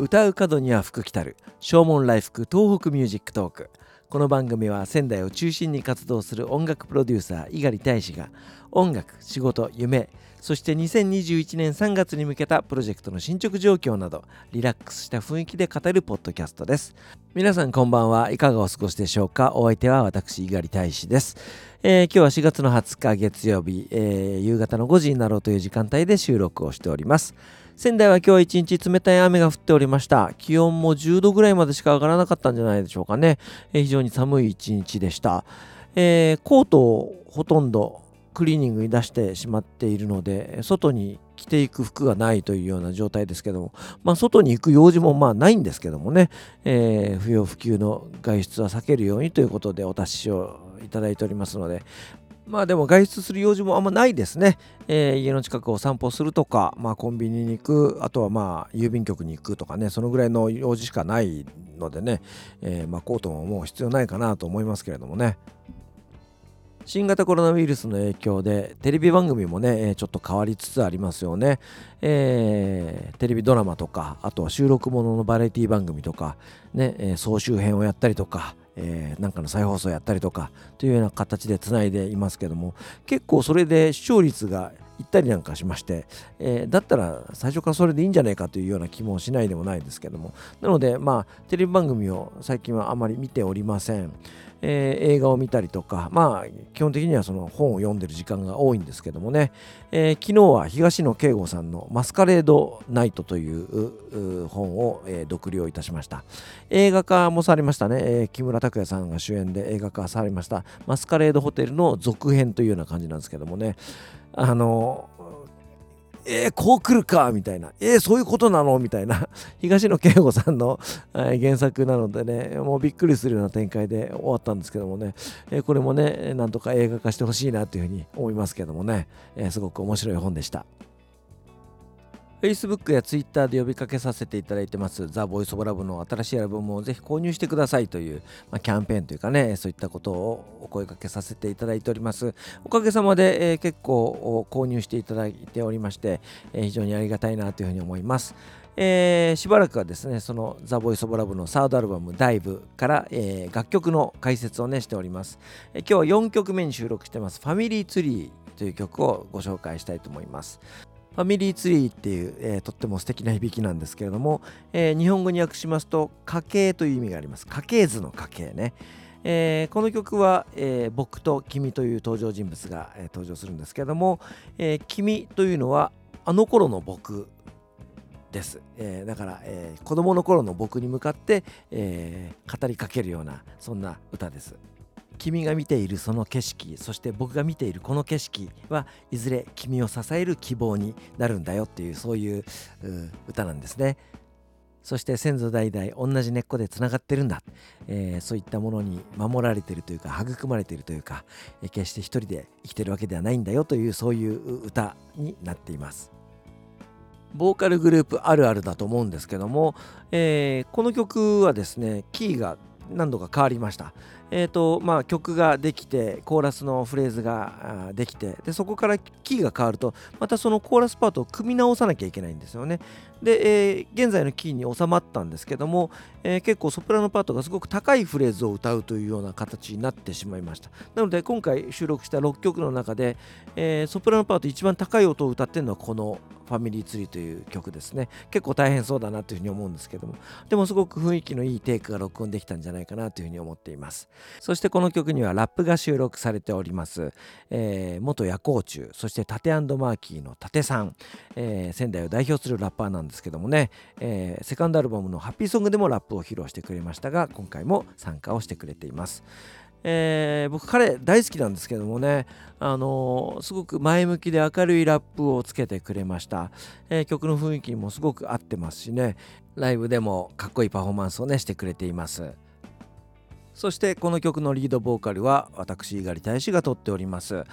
歌う門には福来たる。唱門来福東北ミュージックトーク。この番組は仙台を中心に活動する音楽プロデューサー猪狩大使が音楽仕事夢そして2021年3月に向けたプロジェクトの進捗状況などリラックスした雰囲気で語るポッドキャストです。皆さんこんばんはいかがお過ごしでしょうか？お相手は私猪狩大使です、えー、今日は4月の20日月曜日、えー、夕方の5時になろうという時間帯で収録をしております。仙台は今日一日冷たい雨が降っておりました。気温も10度ぐらいまでしか上がらなかったんじゃないでしょうかね。えー、非常に寒い一日でした。えー、コートをほとんどクリーニングに出してしまっているので、外に着ていく服がないというような状態ですけども、まあ、外に行く用事もまあないんですけどもね、えー、不要不急の外出は避けるようにということでお達しをいただいておりますので、まあでも外出する用事もあんまないですね。えー、家の近くを散歩するとか、まあコンビニに行く、あとはまあ郵便局に行くとかね、そのぐらいの用事しかないのでね、えー、まあコートももう必要ないかなと思いますけれどもね。新型コロナウイルスの影響でテレビ番組もねちょっと変わりつつありますよね、えー、テレビドラマとかあとは収録もののバラエティ番組とかね、総集編をやったりとかえー、なんかの再放送やったりとかというような形でつないでいますけども結構それで視聴率が行ったりなんかしまして、えー、だったら最初からそれでいいんじゃないかというような気もしないでもないですけども。なのでまあテレビ番組を最近はあまり見ておりません。えー、映画を見たりとか、まあ、基本的にはその本を読んでる時間が多いんですけどもね、えー、昨日は東野圭吾さんのマスカレードナイトという本を、えー、読了いたしました。映画化もされましたね、えー、木村拓哉さんが主演で映画化されました。マスカレードホテルの続編というような感じなんですけどもね、あのえー、こう来るかみたいな、えー、そういうことなの？みたいな、東野圭吾さんの、えー、原作なのでね、もうびっくりするような展開で終わったんですけどもね、えー、これもね、なんとか映画化してほしいなというふうに思いますけどもね、えー、すごく面白い本でした。Facebook や Twitter で呼びかけさせていただいてます、ザ・ボイス・オブ・ラブの新しいアルバムをぜひ購入してくださいという、まあ、キャンペーンというかね、そういったことをお声かけさせていただいております。おかげさまで、えー、結構購入していただいておりまして、えー、非常にありがたいなというふうに思います。えー、しばらくはですね、そのザ・ボイス・オブ・ラブのサードアルバム、ダイブから、えー、楽曲の解説をね、しております、えー、今日は4曲目に収録してます、ファミリーツリーという曲をご紹介したいと思います。ファミリーツリーっていう、えー、とっても素敵な響きなんですけれども、えー、日本語に訳しますと家系という意味があります。家系図の家系ね、えー、この曲は、えー、僕と君という登場人物が、えー、登場するんですけれども、えー、君というのはあの頃の僕です、えー、だから、えー、子供の頃の僕に向かって、えー、語りかけるようなそんな歌です。君が見ているその景色そして僕が見ているこの景色はいずれ君を支える希望になるんだよっていうそういう歌なんですね。そして先祖代々同じ根っこでつながってるんだ、えー、そういったものに守られてるというか育まれてるというか、えー、決して一人で生きてるわけではないんだよというそういう歌になっています。ボーカルグループあるあるだと思うんですけども、えー、この曲はですねキーが何度か変わりました。えーとまあ、曲ができてコーラスのフレーズができてでそこからキーが変わるとまたそのコーラスパートを組み直さなきゃいけないんですよね。で、えー、現在のキーに収まったんですけども、えー、結構ソプラノパートがすごく高いフレーズを歌うというような形になってしまいました。なので今回収録した6曲の中で、えー、ソプラノパート一番高い音を歌ってるのはこのファミリーツリーという曲ですね。結構大変そうだなというふうに思うんですけども、でもすごく雰囲気のいいテイクが録音できたんじゃないかなというふうに思っています。そしてこの曲にはラップが収録されております。えー、元夜行中、そしてタテマーキーのタさん、えー、仙台を代表するラッパーなんですけどもね、えー、セカンドアルバムのハッピーソングでもラップを披露してくれましたが、今回も参加をしてくれています。えー、僕彼大好きなんですけどもね、あのー、すごく前向きで明るいラップをつけてくれました、えー、曲の雰囲気にもすごく合ってますしね。ライブでもかっこいいパフォーマンスをねしてくれています。そしてこの曲のリードボーカルは私猪狩大使が撮っております、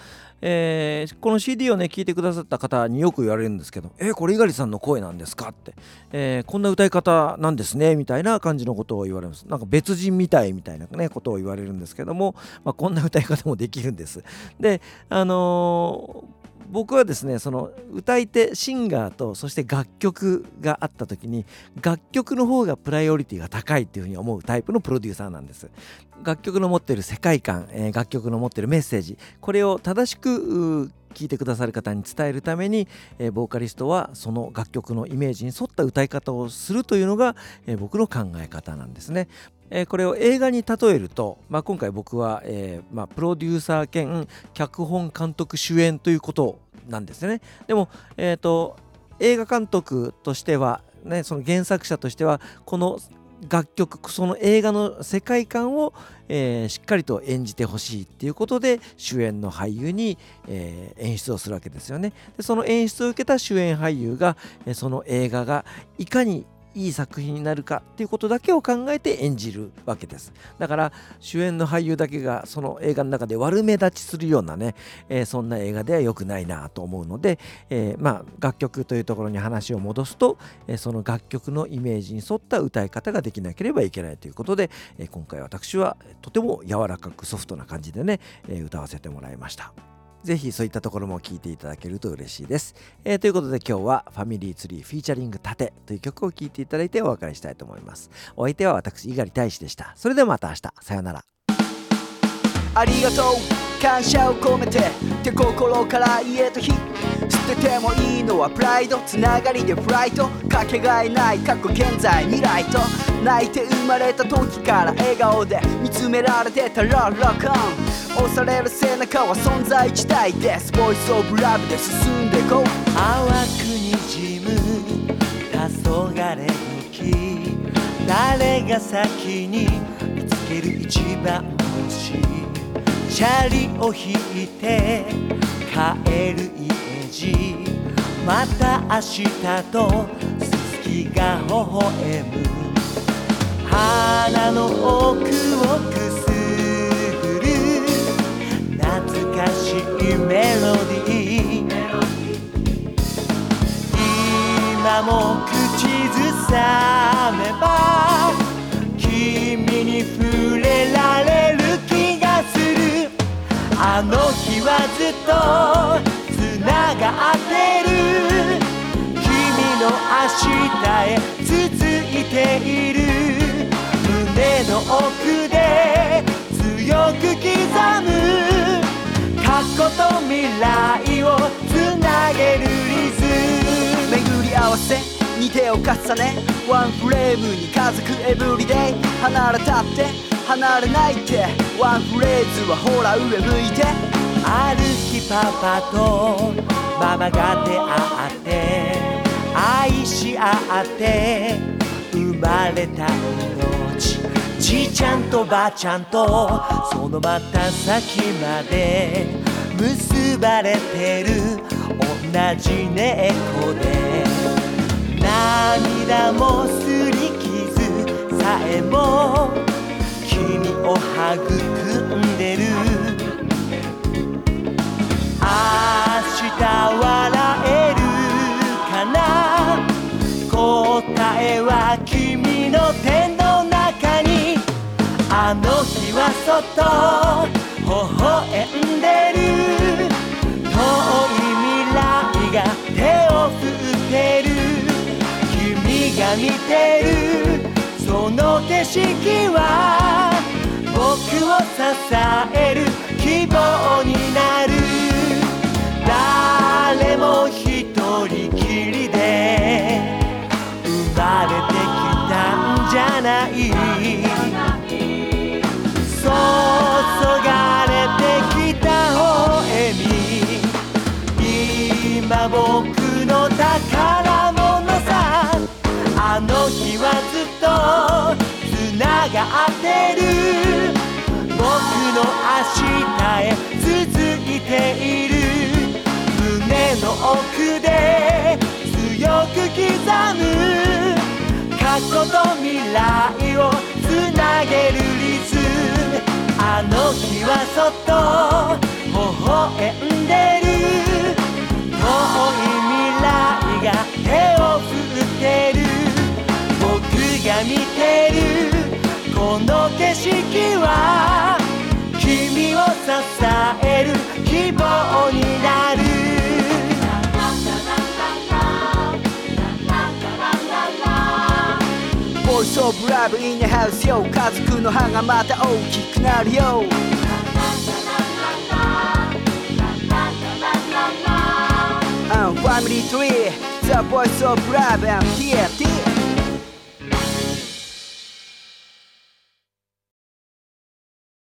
えー、この CD をね聴いてくださった方によく言われるんですけど「えー、これ猪狩さんの声なんですか?」って、えー、こんな歌い方なんですねみたいな感じのことを言われます。なんか別人みたいみたいなねことを言われるんですけども、まあ、こんな歌い方もできるんです。であの僕はですねその歌い手シンガーとそして楽曲があった時に楽曲の方がプライオリティが高いっていうふうに思うタイプのプロデューサーなんです。楽曲の持ってる世界観、えー、楽曲の持ってるメッセージこれを正しく聴いてくださる方に伝えるために、えー、ボーカリストはその楽曲のイメージに沿った歌い方をするというのが、えー、僕の考え方なんですね。えー、これを映画に例えると、まあ、今回僕は、えーまあ、プロデューサー兼脚本監督主演ということなんですね。でも、えーと、映画監督としては、ね、その原作者としてはこの楽曲その映画の世界観を、えー、しっかりと演じてほしいっていうことで主演の俳優に、えー、演出をするわけですよね。でその演出を受けた主演俳優が、えー、その映画がいかにいい作品になるかっていうことだけを考えて演じるわけですだから主演の俳優だけがその映画の中で悪目立ちするようなね、えー、そんな映画では良くないなと思うので、えー、まあ楽曲というところに話を戻すと、えー、その楽曲のイメージに沿った歌い方ができなければいけないということで、え今回私はとても柔らかくソフトな感じでね、え歌わせてもらいました。ぜひそういったところも聴いていただけると嬉しいです。えー、ということで今日はファミリーツリーフィーチャリング盾という曲を聴いていただいてお別れしたいと思います。お相手は私、猪狩大使でした。それではまた明日。さようなら。ありがとう感謝を込めて手心から家と日捨ててもいいのはプライドつながりでフライトかけがえない過去現在未来と泣いて生まれた時から笑顔で見つめられてたらロックン。押される背中は存在自体です。ボイスオブラブで進んでこう。淡くにじむ黄昏時。誰が先に見つける一番星チャリを引いて帰る家路また明日とすすきが微笑む。花の奥をくすぐる懐かしいメロディー今も口ずさめば君に触れられる気がするあの日はずっとつながってる君の明日へ続いている奥で強く刻む過去と未来をつなげるリズム。巡り合わせに手を重ねワンフレームに家族エブリデイ。離れたって離れないって。ワンフレーズはほら上向いて。ある日パパとママが出会って。愛し合って。生まれた命じいちゃんとばあちゃんとそのまた先まで結ばれてる同じ猫で涙もすり傷さえも君を育んでる。と微笑んでる。遠い未来が手を振ってる。君が見てる。その景色は僕を支える。希望になる。誰も一人きりで生まれてきたんじゃない。明日へ続いている。胸の奥で強く刻む。過去と未来をつなげるリズム。あの日はそっと微笑んでる。遠い未来が手を振ってる。僕が見てる。この景色はえる希望になる。ボイスオブラブインハウスよ家族の歯がまた大きくなるよ。ファミリートリー The Voice of Love